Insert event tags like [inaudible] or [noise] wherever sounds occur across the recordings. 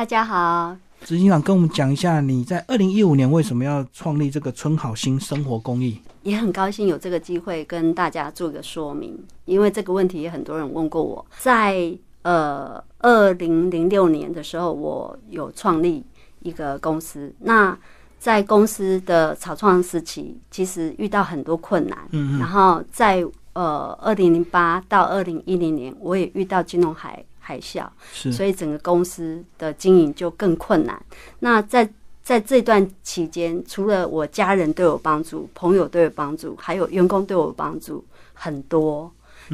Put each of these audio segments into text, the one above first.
大家好，执行长跟我们讲一下，你在二零一五年为什么要创立这个春好心生活公益？也很高兴有这个机会跟大家做个说明，因为这个问题也很多人问过我。在呃二零零六年的时候，我有创立一个公司。那在公司的草创时期，其实遇到很多困难。嗯嗯。然后在呃二零零八到二零一零年，我也遇到金融海。海啸，所以整个公司的经营就更困难。那在在这段期间，除了我家人对我帮助，朋友对我帮助，还有员工对我帮助很多。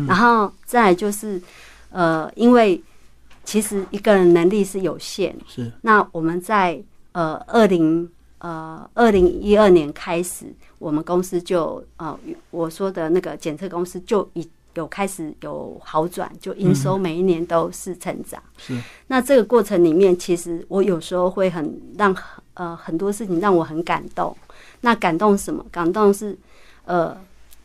然后再就是，呃，因为其实一个人能力是有限，是。那我们在呃二零呃二零一二年开始，我们公司就呃我说的那个检测公司就已。有开始有好转，就营收每一年都是成长。是，那这个过程里面，其实我有时候会很让呃很多事情让我很感动。那感动什么？感动是呃，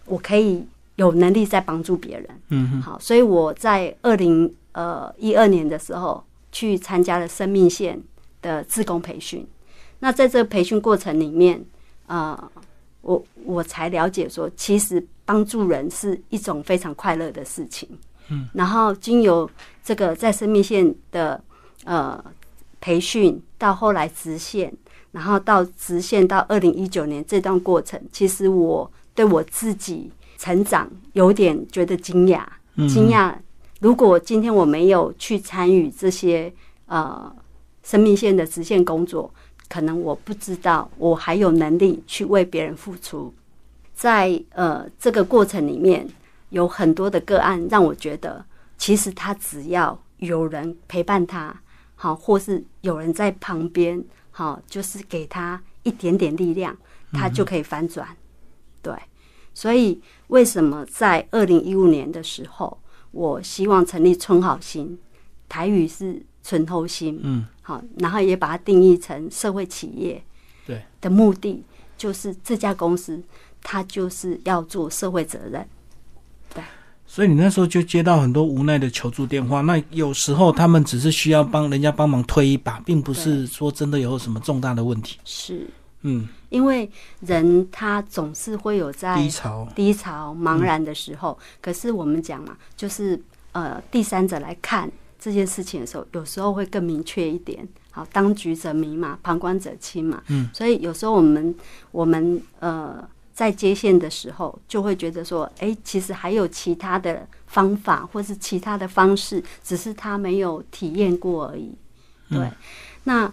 我可以有能力在帮助别人。嗯好，所以我在二零呃一二年的时候去参加了生命线的自工培训。那在这个培训过程里面，呃，我我才了解说，其实。帮助人是一种非常快乐的事情，嗯，然后经由这个在生命线的呃培训，到后来直线，然后到直线到二零一九年这段过程，其实我对我自己成长有点觉得惊讶，惊讶。如果今天我没有去参与这些呃生命线的直线工作，可能我不知道我还有能力去为别人付出。在呃这个过程里面，有很多的个案让我觉得，其实他只要有人陪伴他，好，或是有人在旁边，好，就是给他一点点力量，他就可以反转。对，所以为什么在二零一五年的时候，我希望成立春好心，台语是纯偷心，嗯，好，然后也把它定义成社会企业，对的目的就是这家公司。他就是要做社会责任，对。所以你那时候就接到很多无奈的求助电话。那有时候他们只是需要帮人家帮忙推一把，并不是说真的有什么重大的问题。是，嗯，因为人他总是会有在低潮、低潮、茫然的时候。可是我们讲嘛，就是呃，第三者来看这件事情的时候，有时候会更明确一点。好，当局者迷嘛，旁观者清嘛。嗯，所以有时候我们我们呃。在接线的时候，就会觉得说，哎，其实还有其他的方法，或是其他的方式，只是他没有体验过而已。对，那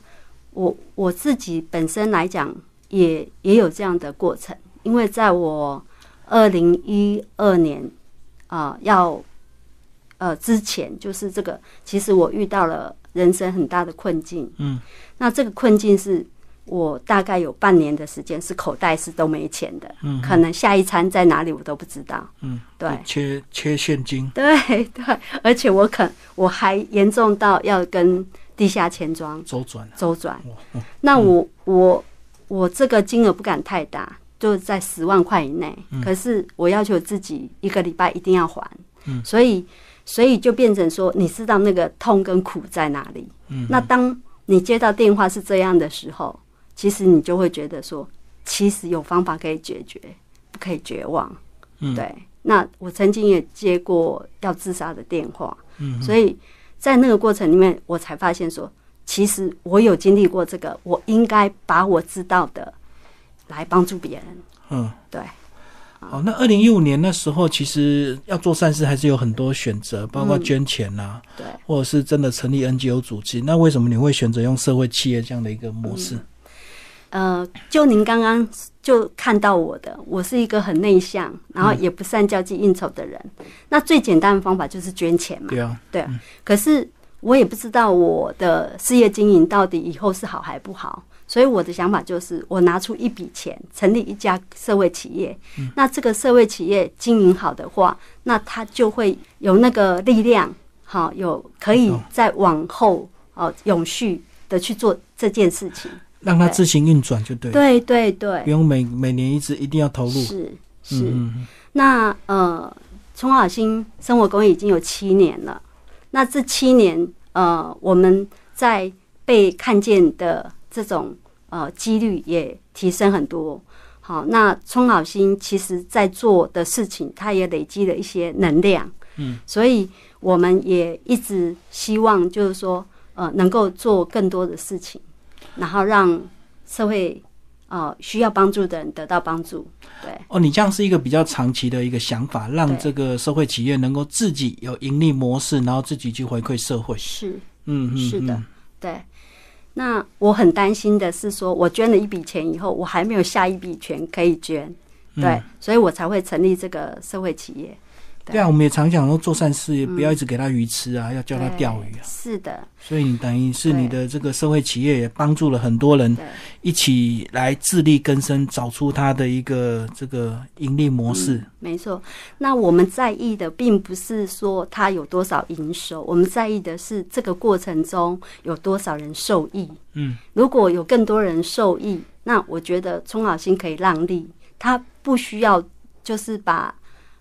我我自己本身来讲，也也有这样的过程，因为在我二零一二年啊，要呃之前，就是这个，其实我遇到了人生很大的困境。嗯，那这个困境是。我大概有半年的时间是口袋是都没钱的，嗯，可能下一餐在哪里我都不知道，嗯，对，缺缺现金，对对，而且我可我还严重到要跟地下钱庄周转。周转，那我我我这个金额不敢太大，就在十万块以内，可是我要求自己一个礼拜一定要还，嗯，所以所以就变成说，你知道那个痛跟苦在哪里，嗯，那当你接到电话是这样的时候。其实你就会觉得说，其实有方法可以解决，不可以绝望。嗯，对。那我曾经也接过要自杀的电话，嗯，所以在那个过程里面，我才发现说，其实我有经历过这个，我应该把我知道的来帮助别人。嗯，对。哦，那二零一五年那时候，其实要做善事还是有很多选择，包括捐钱呐，对，或者是真的成立 NGO 组织。那为什么你会选择用社会企业这样的一个模式？呃，就您刚刚就看到我的，我是一个很内向，然后也不善交际应酬的人。那最简单的方法就是捐钱嘛。对啊，对。可是我也不知道我的事业经营到底以后是好还不好，所以我的想法就是，我拿出一笔钱，成立一家社会企业。那这个社会企业经营好的话，那它就会有那个力量，好，有可以再往后哦，永续的去做这件事情。让它自行运转就对，对对对，不用每每年一直一定要投入。是是，那呃，从好心生活公益已经有七年了。那这七年呃，我们在被看见的这种呃几率也提升很多。好，那冲好心其实在做的事情，它也累积了一些能量。嗯，所以我们也一直希望，就是说，呃，能够做更多的事情，然后让社会呃需要帮助的人得到帮助。对，哦，你这样是一个比较长期的一个想法，让这个社会企业能够自己有盈利模式，然后自己去回馈社会。是。嗯嗯，是的嗯对，那我很担心的是说，我捐了一笔钱以后，我还没有下一笔钱可以捐，嗯对，所以我才会成立这个社会企业。对啊，我们也常讲说做善事，不要一直给他鱼吃啊，要教他钓鱼啊。是的，所以你等于是你的这个社会企业也帮助了很多人，一起来自力更生，找出他的一个这个盈利模式。没错。那我们在意的并不是说他有多少营收，我们在意的是这个过程中有多少人受益。嗯，如果有更多人受益，那我觉得冲好心可以让利，他不需要就是把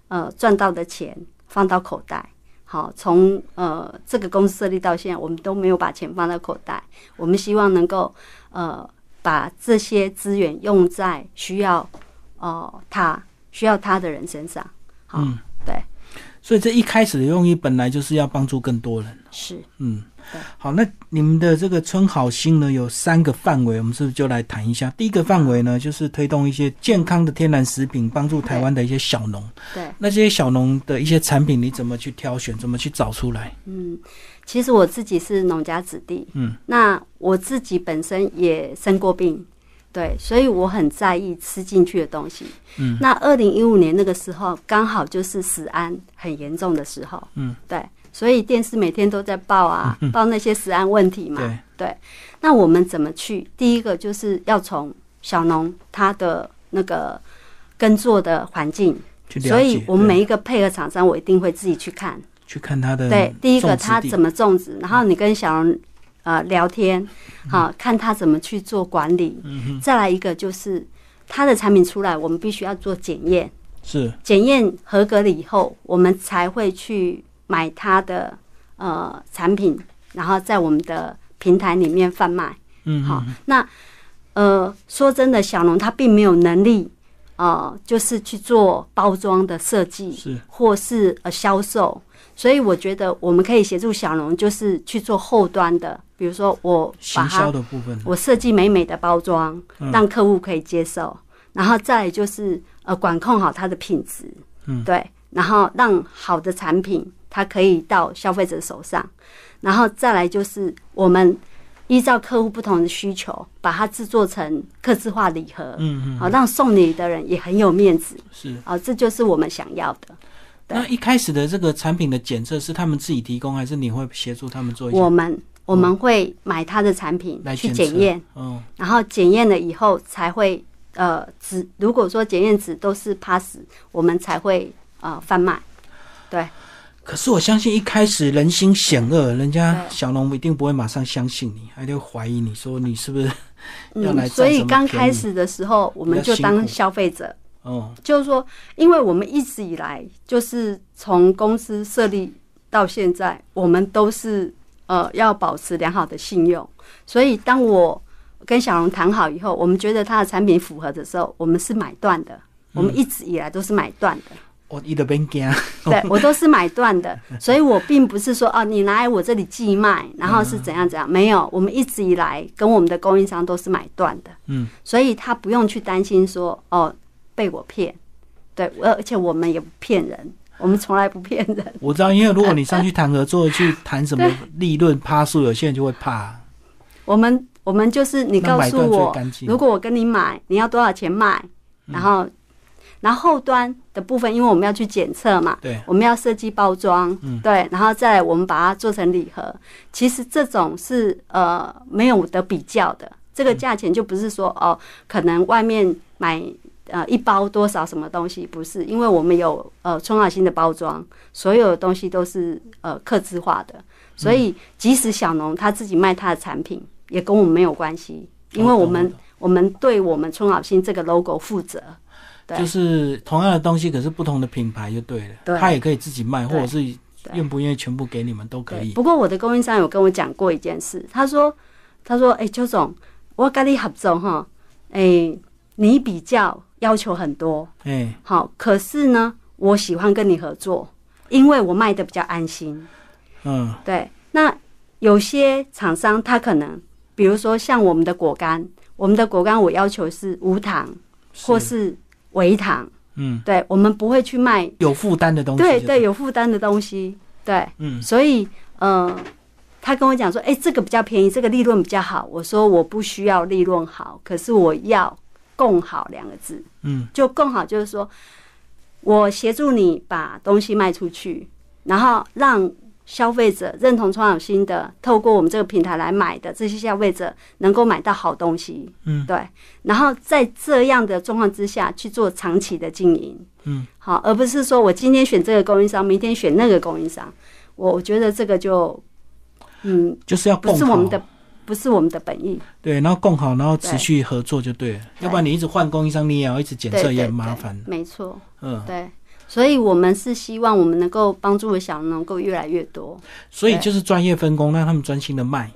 呃赚到的钱放到口袋。好，从呃这个公司设立到现在，我们都没有把钱放到口袋。我们希望能够呃把这些资源用在需要呃他需要他的人身上。好，嗯对，所以这一开始的用意本来就是要帮助更多人。是嗯，好，那你们的这个春好心呢，有三个范围，我们是不是就来谈一下？第一个范围呢，就是推动一些健康的天然食品，帮助台湾的一些小农。对。那这些小农的一些产品，你怎么去挑选？怎么去找出来？嗯，其实我自己是农家子弟，嗯，那我自己本身也生过病，对，所以我很在意吃进去的东西。嗯，那二零一五年那个时候，刚好就是食安很严重的时候，嗯，对，所以电视每天都在报啊，报那些食安问题嘛，对那我们怎么去？第一个就是要从小农他的那个耕作的环境。所以我们每一个配合厂商，我一定会自己去看。去看他的对，第一个他怎么种植，然后你跟小龙呃聊天，嗯好、看他怎么去做管理。再来一个就是他的产品出来，我们必须要做检验，是检验合格了以后，我们才会去买他的呃产品，然后在我们的平台里面贩卖。嗯好，那呃，说真的，小龙他并没有能力，呃，就是去做包装的设计，是或是呃销售，所以我觉得我们可以协助小龙，就是去做后端的，比如说我把它的部分。我设计美美的包装，嗯让客户可以接受，然后再来就是呃管控好它的品质，嗯，对，然后让好的产品它可以到消费者手上，然后再来就是我们依照客户不同的需求，把它制作成刻字化礼盒，嗯嗯，好让送礼的人也很有面子，是。啊，这就是我们想要的。那一开始的这个产品的检测是他们自己提供，还是你会协助他们做我们我们会买他的产品去来检验，？哦，然后检验了以后才会呃值，如果说检验值都是 pass，我们才会呃贩卖。对，可是我相信一开始人心险恶，人家小龙一定不会马上相信你，还得怀疑你说你是不是要来嗯，所以刚开始的时候，我们就当消费者，哦，就是说，因为我们一直以来就是从公司设立到现在，我们都是呃要保持良好的信用，所以当我跟小龙谈好以后，我们觉得他的产品符合的时候，我们是买断的。我们一直以来都是买断的，我一直边惊，对 [laughs] 我都是买断的，所以我并不是说哦，你拿来我这里寄卖，然后是怎样怎样，没有，我们一直以来跟我们的供应商都是买断的，嗯，所以他不用去担心说哦被我骗，对，而而且我们也不骗人，我们从来不骗人，[laughs] 我知道，因为如果你上去谈合作，去谈什么利润趴数，有些人就会怕。我们我们就是你告诉我，如果我跟你买，你要多少钱卖，然后。然后后端的部分，因为我们要去检测嘛，对，我们要设计包装，嗯。对，然后再我们把它做成礼盒。其实这种是呃没有得比较的，这个价钱就不是说哦，可能外面买呃一包多少什么东西，不是，因为我们有呃春好心的包装，所有的东西都是呃刻字化的，所以即使小农他自己卖他的产品，也跟我们没有关系，因为哦我们、我们对我们春好心这个 logo 负责。对。就是同样的东西，可是不同的品牌就对了。对。他也可以自己卖，或者是愿不愿意全部给你们都可以。不过我的供应商有跟我讲过一件事，他说他说：“哎、邱总，我跟你合作哈，哎、你比较要求很多，哎，好，可是呢，我喜欢跟你合作，因为我卖的比较安心。嗯，对，那有些厂商他可能，比如说像我们的果干，我们的果干我要求是无糖或是微糖，嗯，对，我们不会去卖，有负担的东西，对对，，有负担的东西，对，嗯。所以呃，他跟我讲说，哎、这个比较便宜，这个利润比较好。我说我不需要利润好，可是我要共好两个字，嗯。就共好就是说，我协助你把东西卖出去，然后让消费者认同创有新的，透过我们这个平台来买的这些消费者能够买到好东西，嗯。对，然后在这样的状况之下去做长期的经营，嗯，好，而不是说我今天选这个供应商，明天选那个供应商，我我觉得这个就，嗯，就是要不是我们的，不是我们的本意，对，然后共好，然后持续合作就对了，要不然你一直换供应商，你也要一直检测，也很麻烦。没错，嗯，对，所以我们是希望我们能够帮助的小农能够越来越多，所以就是专业分工，让他们专心的卖，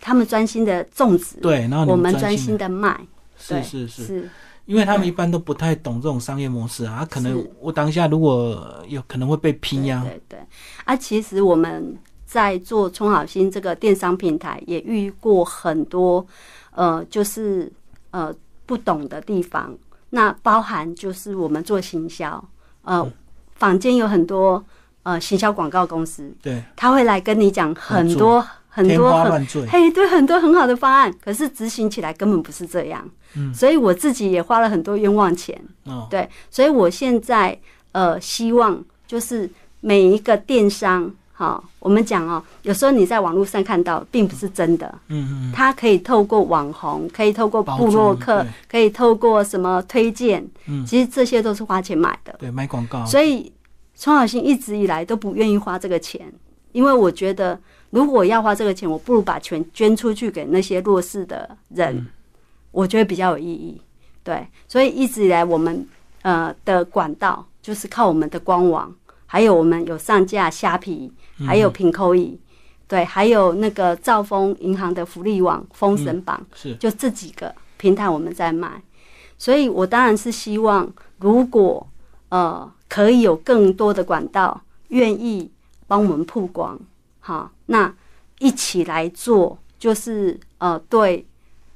他们专心的种植，对，然后你我们专专心的卖，对是是。是，是，因为他们一般都不太懂这种商业模式啊，啊可能我当下如果有可能会被批呀，对对对，啊，其实我们在做冲好心这个电商平台，也遇过很多呃，就是呃不懂的地方。那包含就是我们做行销，呃，坊间有很多呃行销广告公司，对，他会来跟你讲很多很多很嘿，对，很多很好的方案，可是执行起来根本不是这样。嗯。所以我自己也花了很多冤枉钱。哦，对，所以我现在呃希望就是每一个电商，好，我们讲哦，有时候你在网络上看到并不是真的，嗯嗯，它可以透过网红，可以透过包部落客，可以透过什么推荐，嗯。其实这些都是花钱买的。对，买广告，所以创好心一直以来都不愿意花这个钱，因为我觉得如果要花这个钱，我不如把钱捐出去给那些弱势的人，嗯。我觉得比较有意义。对，所以一直以来我们呃的管道就是靠我们的官网，还有我们有上架虾皮，嗯。还有平扣易，对，还有那个兆丰银行的福利网、封神榜，是。就这几个平台我们在卖，所以我当然是希望，如果呃可以有更多的管道愿意帮我们曝光，好，那一起来做，就是呃对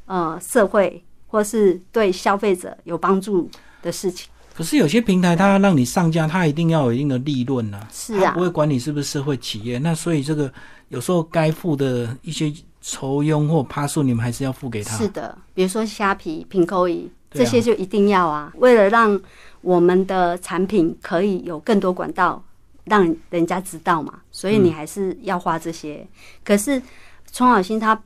呃社会或是对消费者有帮助的事情。可是有些平台它让你上架，它一定要有一定的利润呐、是啊它不会管你是不是社会企业。那所以这个有时候该付的一些酬佣或趴数，你们还是要付给他。是的，比如说虾皮、平扣仪对啊这些就一定要啊，为了让我们的产品可以有更多管道让人家知道嘛，所以你还是要花这些。可是冲好心他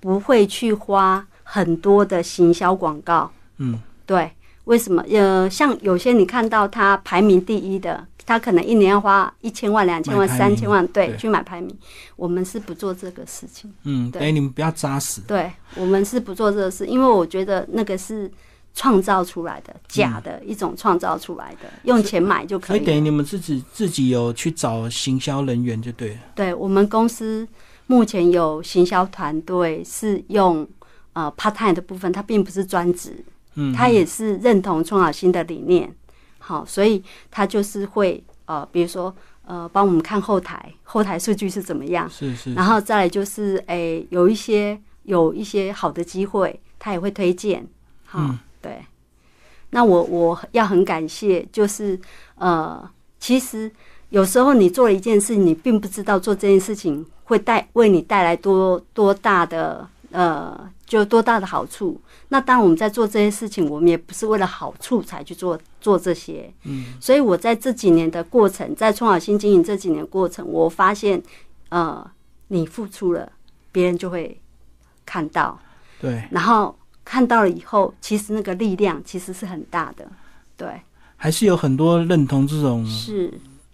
不会去花很多的行销广告，嗯，对，为什么？呃，像有些你看到他排名第一的，他可能一年要花一千万、两千万、三千万，对，对去买排名。我们是不做这个事情。嗯，对你们不要扎实。对我们是不做这个事，因为我觉得那个是创造出来的假的、一种创造出来的，用钱买就可以。所以等于你们自己自己有去找行销人员就对了。对我们公司目前有行销团队是用呃 part time 的部分，它并不是专职，嗯，他也是认同创好新的理念，好，所以他就是会呃，比如说呃，帮我们看后台，后台数据是怎么样，是是，然后再来就是诶、有一些有一些好的机会，他也会推荐，好，嗯。对。那我我要很感谢，就是呃，其实有时候你做了一件事，你并不知道做这件事情会带为你带来多多大的呃，就多大的好处。那当我们在做这些事情，我们也不是为了好处才去做做这些。嗯，所以我在这几年的过程，在创好新经营这几年过程，我发现，呃，你付出了，别人就会看到，对，然后看到了以后，其实那个力量其实是很大的。对，还是有很多认同这种是，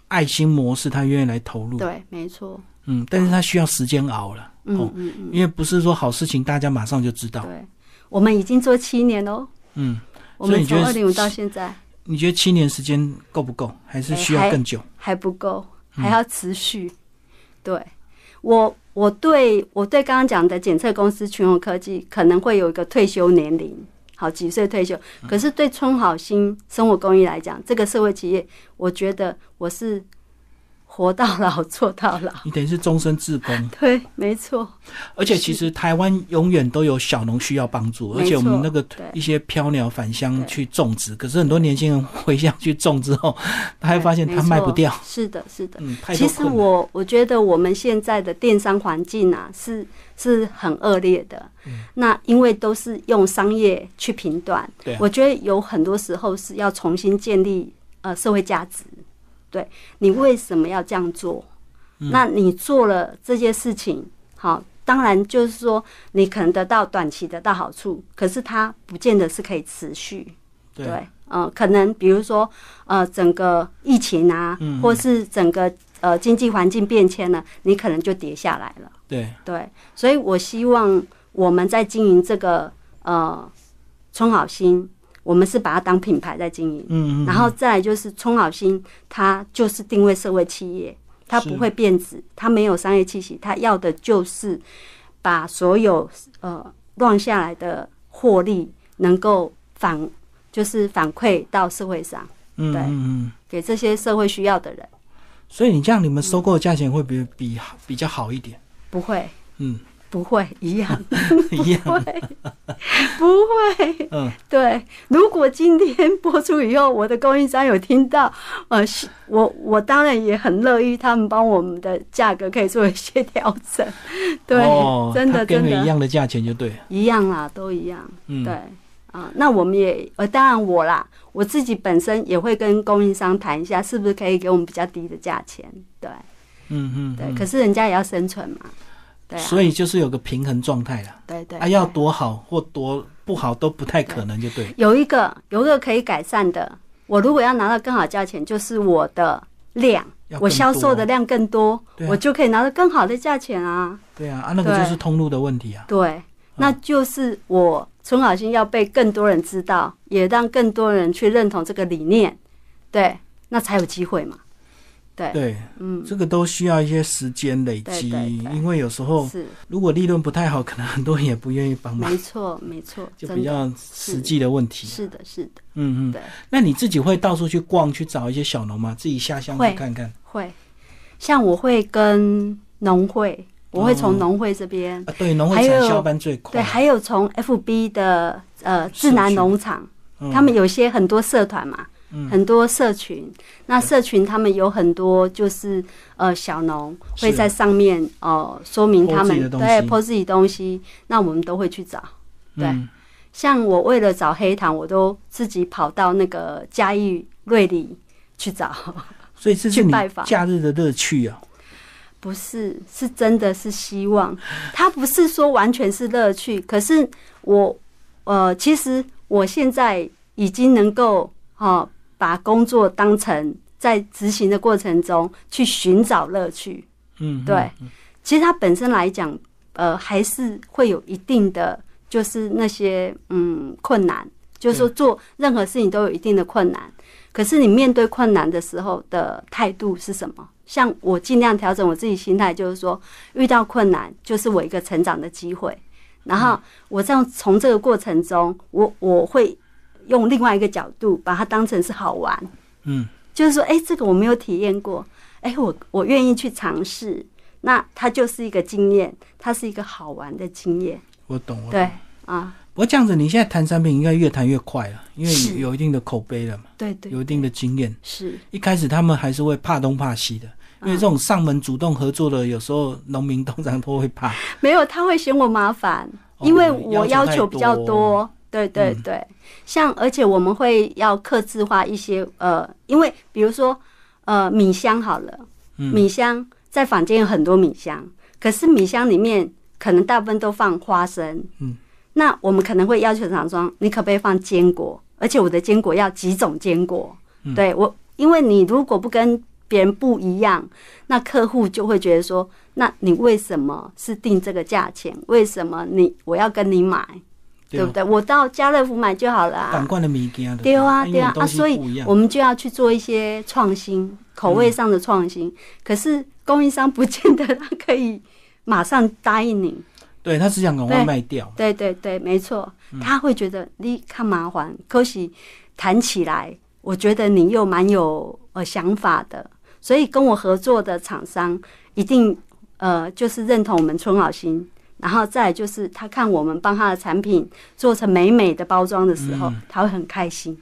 爱心模式，他愿意来投入。对，没错。嗯，但是他需要时间熬了，嗯哦嗯嗯，因为不是说好事情大家马上就知道。对，我们已经做七年喽。嗯，我们觉得从二零五到现在你觉得七年时间够不够，还是需要更久？还不够，嗯还要持续。对我，我对我对刚刚讲的检测公司群宏科技可能会有一个退休年龄，好几岁退休。可是对春好心生活公益来讲，这个社会企业，我觉得我是。活到老，[laughs] 做到老。你等于是终身自工。[laughs] 对，没错。而且其实台湾永远都有小农需要帮助，而且我们那个一些飘鸟返乡去种植，可是很多年轻人回乡去种之后，他还发现他卖不掉。是的，是的。嗯，其实我我觉得我们现在的电商环境啊，是是很恶劣的。嗯。那因为都是用商业去评断，对，我觉得有很多时候是要重新建立呃社会价值。对你为什么要这样做？那你做了这些事情，好，当然就是说你可能得到短期得到好处，可是它不见得是可以持续。对，嗯，可能比如说呃，整个疫情啊，或是整个呃经济环境变迁了，你可能就跌下来了。对对，所以我希望我们在经营这个呃春好心。我们是把它当品牌在经营，嗯嗯，然后再来就是冲好心，它就是定位社会企业，它不会变质，它没有商业气息，它要的就是把所有呃乱下来的获利能够反，就是反馈到社会上，嗯嗯嗯，给这些社会需要的人。所以你这样，你们收购的价钱会比比比较好一点？不会，嗯。不会一样，一样，[laughs] 不会，[laughs] 不会。嗯，对。如果今天播出以后，我的供应商有听到，呃，我我当然也很乐意，他们帮我们的价格可以做一些调整。[laughs] 对，真的真的，一样的价钱就对，一样啦，都一样。嗯，对啊，那我们也呃，当然我啦，我自己本身也会跟供应商谈一下，是不是可以给我们比较低的价钱？对，嗯嗯，对。可是人家也要生存嘛。所以就是有个平衡状态了，对对，啊，要多好或多不好都不太可能，就对。有一个有一个可以改善的，我如果要拿到更好价钱，就是我的量，我销售的量更多，我就可以拿到更好的价钱啊。对啊，啊，那个就是通路的问题啊。对，那就是我存好心要被更多人知道，也让更多人去认同这个理念，对，那才有机会嘛。对，嗯，这个都需要一些时间累积，因为有时候如果利润不太好，可能很多人也不愿意帮忙。没错，没错，就比较实际的问题。是的，是的，嗯嗯。对，那你自己会到处去逛，去找一些小农吗？自己下乡去看看。会，像我会跟农会，我会从农会这边，对，农会产销班最快。对，还有从 FB 的呃智南农场，他们有些很多社团嘛。很多社群，那社群他们有很多就是呃小农会在上面哦说明他们对泼自己东西，那我们都会去找。对，像我为了找黑糖，我都自己跑到那个嘉义瑞里去找。所以这是你假日的乐趣啊？不是，是真的是希望。他不是说完全是乐趣，可是我呃，其实我现在已经能够哦。把工作当成在执行的过程中去寻找乐趣，嗯，对。其实它本身来讲，呃，还是会有一定的，就是那些嗯困难，就是说做任何事情都有一定的困难。可是你面对困难的时候的态度是什么？像我尽量调整我自己心态，就是说遇到困难就是我一个成长的机会。然后我这样从这个过程中，我我会。用另外一个角度把它当成是好玩，嗯，就是说，哎，这个我没有体验过，哎，我我愿意去尝试，那它就是一个经验，它是一个好玩的经验。我懂，我对啊。不过这样子，你现在谈产品应该越谈越快了，因为有一定的口碑了嘛，对对，有一定的经验。是一开始他们还是会怕东怕西的，因为这种上门主动合作的，有时候农民通常都会怕。没有，他会嫌我麻烦，因为我要求比较多。对对对，像而且我们会要刻字化一些呃，因为比如说呃米香好了，米香在坊间有很多米香，可是米香里面可能大部分都放花生，嗯，那我们可能会要求厂商，你可不可以放坚果？而且我的坚果要几种坚果？对我，因为你如果不跟别人不一样，那客户就会觉得说，那你为什么是定这个价钱？为什么你我要跟你买？对不对？我到家乐福买就好了。感官的米羹对啊，对啊，啊，所以我们就要去做一些创新，口味上的创新。可是供应商不见得他可以马上答应你。对他只想赶快卖掉。对对对，没错，他会觉得你看麻烦，可惜谈起来，我觉得你又蛮有呃想法的，所以跟我合作的厂商一定呃就是认同我们春好心，然后再就是他看我们帮他的产品做成美美的包装的时候，他会很开心。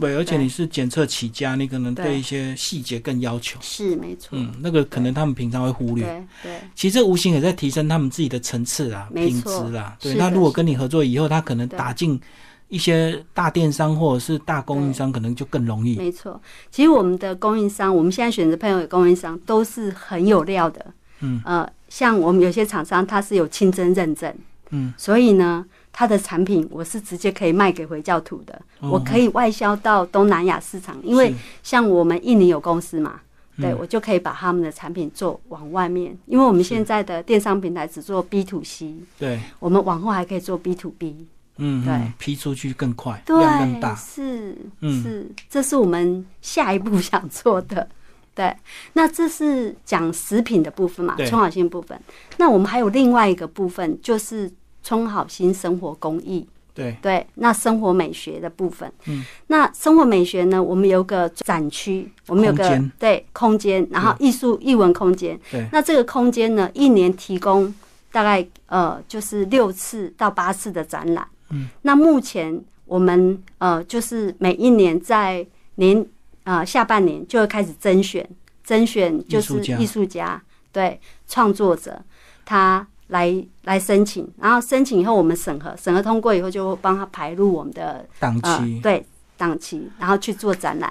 对，而且你是检测起家，你可能对一些细节更要求。是没错，嗯，那个可能他们平常会忽略。对，其实无形也在提升他们自己的层次啊、品质啦。对，他如果跟你合作以后，他可能打进一些大电商或者是大供应商，可能就更容易。没错，其实我们的供应商，我们现在选择配合的供应商都是很有料的。嗯，呃，像我们有些厂商，他是有清真认证。嗯，所以呢。他的产品我是直接可以卖给回教徒的，我可以外销到东南亚市场，因为像我们印尼有公司嘛，对我就可以把他们的产品做往外面，因为我们现在的电商平台只做 B to C，对，我们往后还可以做 B to B，嗯，对，批出去更快，量更大，是，是，这是我们下一步想做的，对，那这是讲食品的部分嘛，充好心部分，那我们还有另外一个部分就是。充好心生活公益，对。对，那生活美学的部分，嗯，那生活美学呢？我们有个展区，我们有个对空间，然后艺术艺文空间，对，那这个空间呢，一年提供大概呃，就是六次到八次的展览，嗯，那目前我们呃，就是每一年在年啊下半年就会开始甄选，甄选就是艺术家，对创作者，他。来来申请，然后申请以后我们审核，审核通过以后就帮他排入我们的档期，对档期，然后去做展览。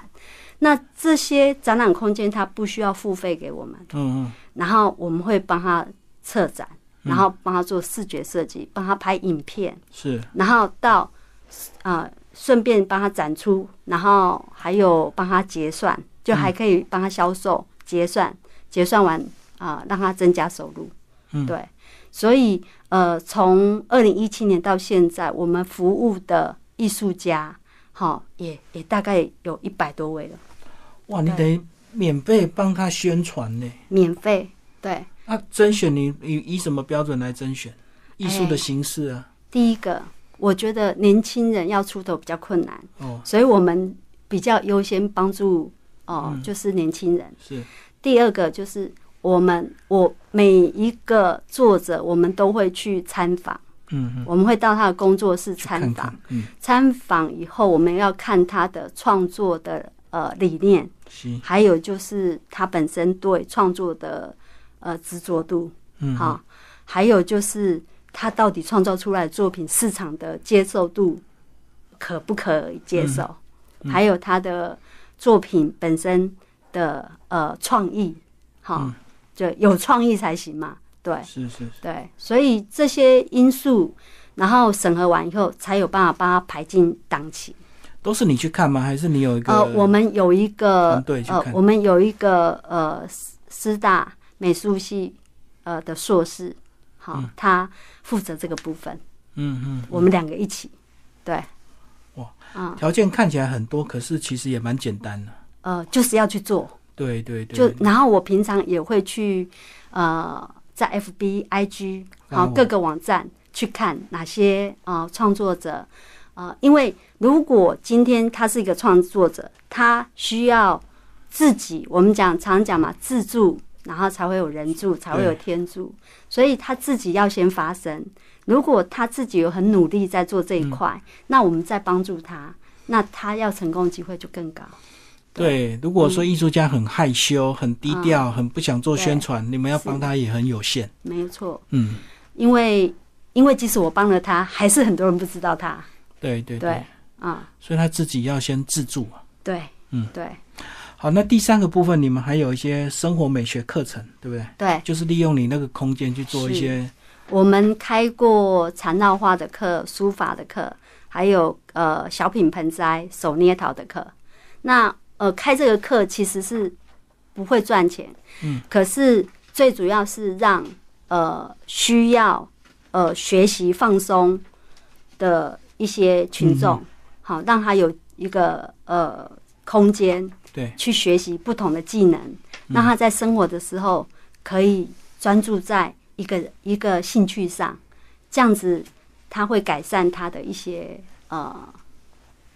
那这些展览空间他不需要付费给我们，嗯嗯，然后我们会帮他策展，然后帮他做视觉设计，帮他拍影片，是，然后到啊顺便帮他展出，然后还有帮他结算，就还可以帮他销售结算，结算完啊让他增加收入，嗯，对。所以，呃，从二零一七年到现在，我们服务的艺术家，哈，也也大概有一百多位了。哇，你等于免费帮他宣传呢？免费，对。那甄选你以以什么标准来甄选？艺术的形式啊？第一个，我觉得年轻人要出头比较困难，哦，所以我们比较优先帮助哦，就是年轻人。是。第二个就是。我们我每一个作者，我们都会去参访。嗯，我们会到他的工作室参访。嗯，参访以后，我们要看他的创作的呃理念，还有就是他本身对创作的呃执着度。嗯，好，还有就是他到底创造出来的作品市场的接受度可不可以接受？还有他的作品本身的呃创意，好。就有创意才行嘛，对，是是是，对，所以这些因素，然后审核完以后，才有办法把他排进档期。都是你去看吗？还是你有一个？呃，我们有一个对，呃，我们有一个呃师大美术系呃的硕士，好，他负责这个部分。嗯嗯，我们两个一起，对。哇，啊，条件看起来很多，可是其实也蛮简单的。呃，就是要去做。对对对，就然后我平常也会去，呃，在 F B I G 好各个网站去看哪些啊创作者，啊，因为如果今天他是一个创作者，他需要自己，我们讲常讲嘛，自助，然后才会有人助，才会有天助，所以他自己要先发声。如果他自己有很努力在做这一块，那我们再帮助他，那他要成功机会就更高。对，如果说艺术家很害羞、很低调、很不想做宣传，你们要帮他也很有限。没错，嗯，因为因为即使我帮了他，还是很多人不知道他。对对对，啊，所以他自己要先自助啊。对，嗯，对。好，那第三个部分，你们还有一些生活美学课程，对不对？对，就是利用你那个空间去做一些。我们开过缠绕画的课、书法的课，还有呃小品盆栽、手捏陶的课。那呃，开这个课其实是不会赚钱，嗯，可是最主要是让呃需要呃学习放松的一些群众，好让他有一个呃空间，对，去学习不同的技能，让他在生活的时候可以专注在一个一个兴趣上，这样子他会改善他的一些呃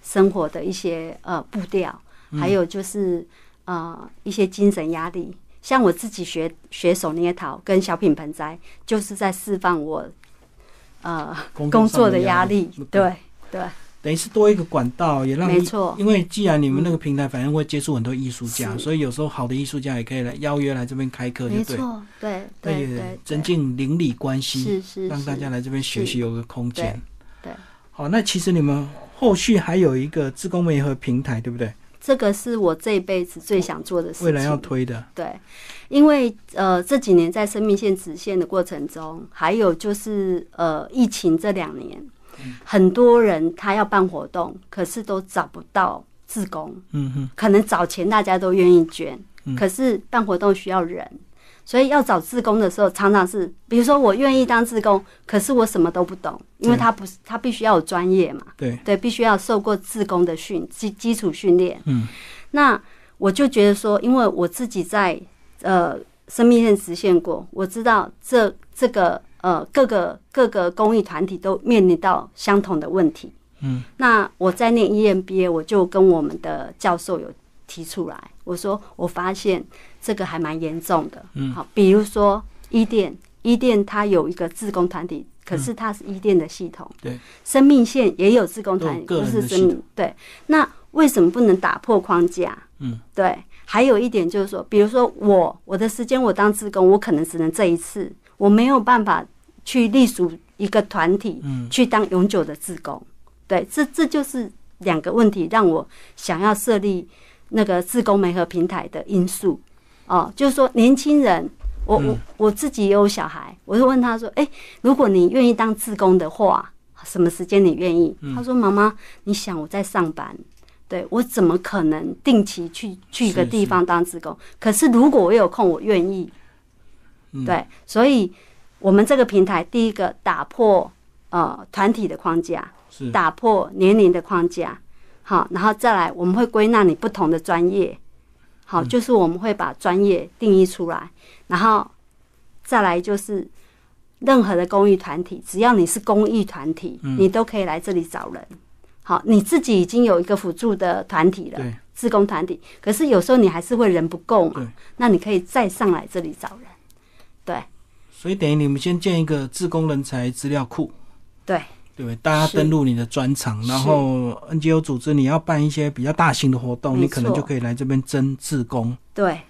生活的一些呃步调，还有就是呃一些精神压力。像我自己学学手捏陶跟小品盆栽，就是在释放我呃工作的压力。对对。等于是多一个管道，也让没错。因为既然你们那个平台反正会接触很多艺术家，所以有时候好的艺术家也可以来邀约来这边开课，没错，对对对，增进邻里关系，是是，让大家来这边学习有个空间。对，好，那其实你们后续还有一个自工媒合平台，对不对？这个是我这一辈子最想做的事情，未来要推的。对，因为呃这几年在生命线直线的过程中，还有就是呃疫情这两年。很多人他要办活动，可是都找不到志工。嗯哼，可能找钱大家都愿意捐，可是办活动需要人，所以要找志工的时候，常常是，比如说我愿意当志工，可是我什么都不懂，因为他不是他必须要有专业嘛。对对，必须要受过志工的训基基础训练。嗯，那我就觉得说，因为我自己在呃生命线实现过，我知道这这个。呃，各个各个公益团体都面临到相同的问题。嗯，那我在念 EMBA，我就跟我们的教授有提出来，我说我发现这个还蛮严重的。嗯，好，比如说伊甸，伊甸它有一个自工团体，可是它是伊甸的系统。对，生命线也有自工团体，不是生命。对，那为什么不能打破框架？嗯，对。还有一点就是说，比如说我我的时间我当自工，我可能只能这一次，我没有办法。去隶属一个团体，去当永久的自工，对，这这就是两个问题让我想要设立那个自工媒合平台的因素。哦，就是说年轻人，我我我自己也有小孩，我就问他说：“哎，如果你愿意当自工的话，什么时间你愿意？”他说：“妈妈，你想我在上班，对我怎么可能定期去去一个地方当职工？可是如果我有空，我愿意。”对，所以。我们这个平台，第一个打破呃团体的框架，打破年龄的框架，好，然后再来我们会归纳你不同的专业，好，就是我们会把专业定义出来，然后再来就是任何的公益团体，只要你是公益团体，你都可以来这里找人。好，你自己已经有一个辅助的团体了，自工团体，可是有时候你还是会人不够嘛，那你可以再上来这里找人，对。所以等于你们先建一个自工人才资料库，对。对，大家登录你的专场，然后 NGO 组织你要办一些比较大型的活动，你可能就可以来这边征自工。对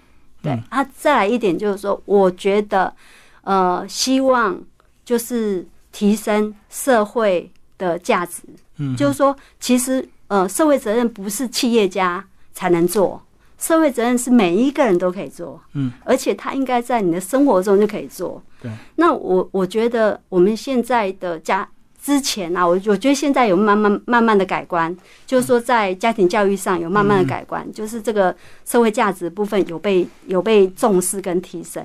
对，啊，再来一点就是说，我觉得呃，希望就是提升社会的价值，嗯，就是说，其实呃，社会责任不是企业家才能做。社会责任是每一个人都可以做，嗯，而且他应该在你的生活中就可以做。对，那我我觉得我们现在的家之前啊，我我觉得现在有慢慢慢慢的改观，就是说在家庭教育上有慢慢的改观，就是这个社会价值部分有被有被重视跟提升。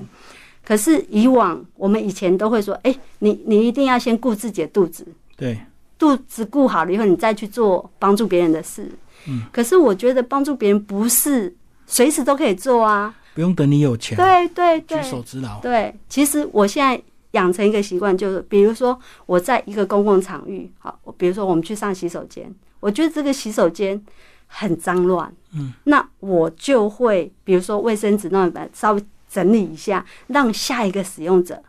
可是以往我们以前都会说，哎，你你一定要先顾自己的肚子，对，肚子顾好了以后，你再去做帮助别人的事。嗯，可是我觉得帮助别人不是。随时都可以做啊，不用等你有钱。对对对，举手之劳。对，其实我现在养成一个习惯，就是比如说我在一个公共场域，好，比如说我们去上洗手间，我觉得这个洗手间很脏乱，嗯，那我就会比如说卫生纸那边稍微整理一下，让下一个使用者，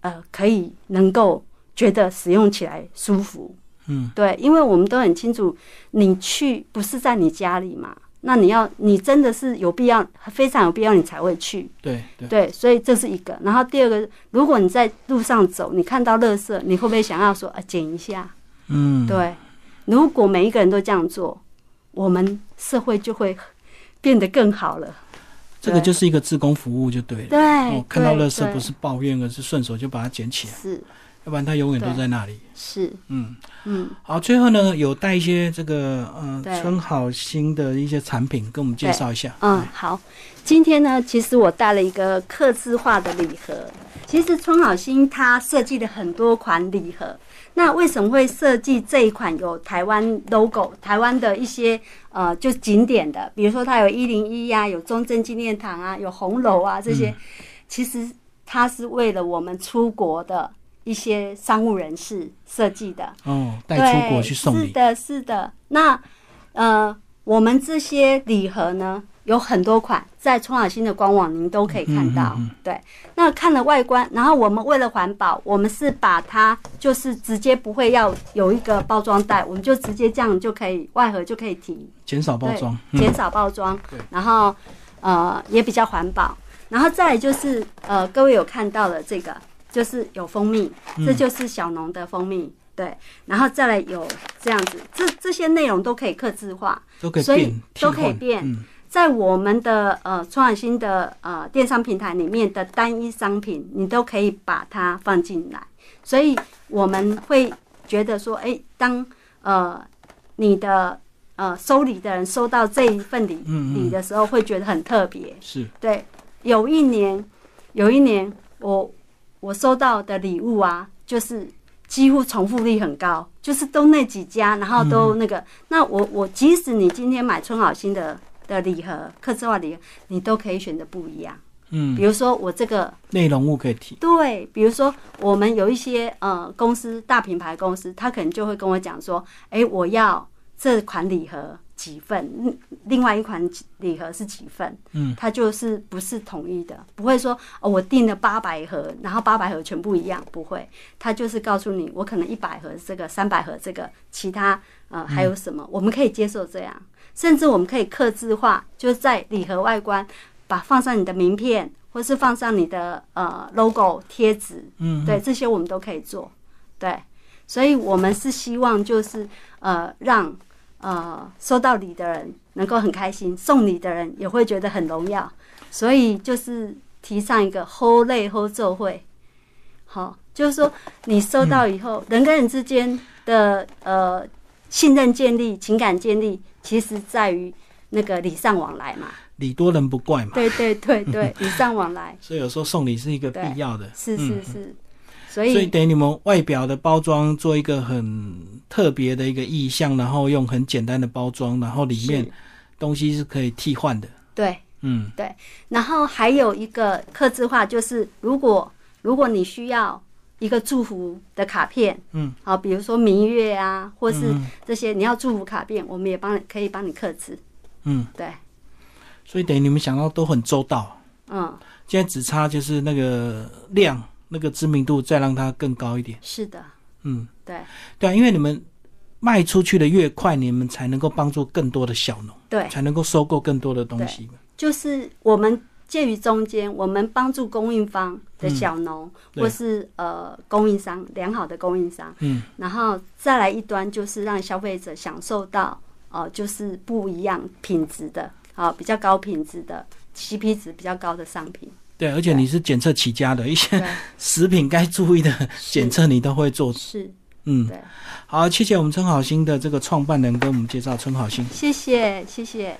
呃，可以能够觉得使用起来舒服。嗯，对，因为我们都很清楚，你去不是在你家里嘛。那你要，你真的是有必要，非常有必要，你才会去。对对，所以这是一个。然后第二个，如果你在路上走，你看到垃圾，你会不会想要说啊，捡一下？嗯，对。如果每一个人都这样做，我们社会就会变得更好了。这个就是一个自工服务，就对了。对，看到垃圾不是抱怨，而是顺手就把它捡起来。是。要不然它永远都在那里。是，嗯嗯。好，最后呢，有带一些这个呃春好心的一些产品，跟我们介绍一下。嗯，好。今天呢，其实我带了一个刻字化的礼盒。其实春好心它设计了很多款礼盒。那为什么会设计这一款有台湾 logo、台湾的一些呃就景点的？比如说它有一零一呀，有中正纪念堂啊，有红楼啊这些。其实。它是为了我们出国的一些商务人士设计的。哦，带出国去送礼。是的，是的。那呃，我们这些礼盒呢，有很多款，在冲好新的官网您都可以看到。对，那看了外观，然后我们为了环保，我们是把它就是直接不会要有一个包装袋，我们就直接这样就可以外盒就可以提，减少包装，减少包装。然后呃也比较环保。然后再就是呃，各位有看到了这个，就是有蜂蜜，这就是小农的蜂蜜。对，然后再来有这样子，这这些内容都可以刻字化，都可以所以都可以变。在我们的呃创新的呃电商平台里面的单一商品，你都可以把它放进来。所以我们会觉得说，哎，当呃你的呃收礼的人收到这一份礼礼的时候，会觉得很特别。是对，有一年有一年我我收到的礼物啊，就是。几乎重复率很高，就是都那几家，然后都那个。那我我即使你今天买春好心的的礼盒，客制化礼盒，你都可以选择不一样。嗯，比如说我这个内容物可以提。对，比如说我们有一些呃公司大品牌公司，他可能就会跟我讲说，哎，我要这款礼盒。几份，另外一款礼盒是几份？嗯，它就是不是统一的，不会说哦，我订了八百盒，然后八百盒全部一样，不会。它就是告诉你，我可能一百盒这个，三百盒这个，其他呃还有什么，我们可以接受这样，甚至我们可以刻字化，就是在礼盒外观把放上你的名片，或是放上你的呃 logo 贴纸，嗯，对，这些我们都可以做，对，所以我们是希望就是呃让。呃，收到礼的人能够很开心，送礼的人也会觉得很荣耀，所以就是提倡一个 hold 累 hold 奏会，好，就是说你收到以后，人跟人之间的呃信任建立、情感建立，其实在于那个礼尚往来嘛，礼多人不怪嘛，对对对对，[laughs] 礼尚往来，所以有时候送礼是一个必要的，是是是。所以，等于你们外表的包装做一个很特别的一个意象，然后用很简单的包装，然后里面东西是可以替换的。对，嗯，对。然后还有一个刻字化，就是如果如果你需要一个祝福的卡片，嗯，好，比如说明月啊，或是这些你要祝福卡片，我们也帮你可以帮你刻字。嗯，对。所以等于你们想到都很周到。嗯，现在只差就是那个量。那个知名度再让它更高一点。是的，嗯，对，对啊，因为你们卖出去的越快，你们才能够帮助更多的小农，对，才能够收购更多的东西。就是我们介于中间，我们帮助供应方的小农，或是呃供应商良好的供应商，嗯，然后再来一端就是让消费者享受到呃就是不一样品质的，啊比较高品质的 CP 值比较高的商品。对，而且你是检测起家的，一些 [laughs] 食品该注意的检测你都会做。是，嗯，好，谢谢我们春好心的这个创办人跟我们介绍春好心。谢谢，谢谢。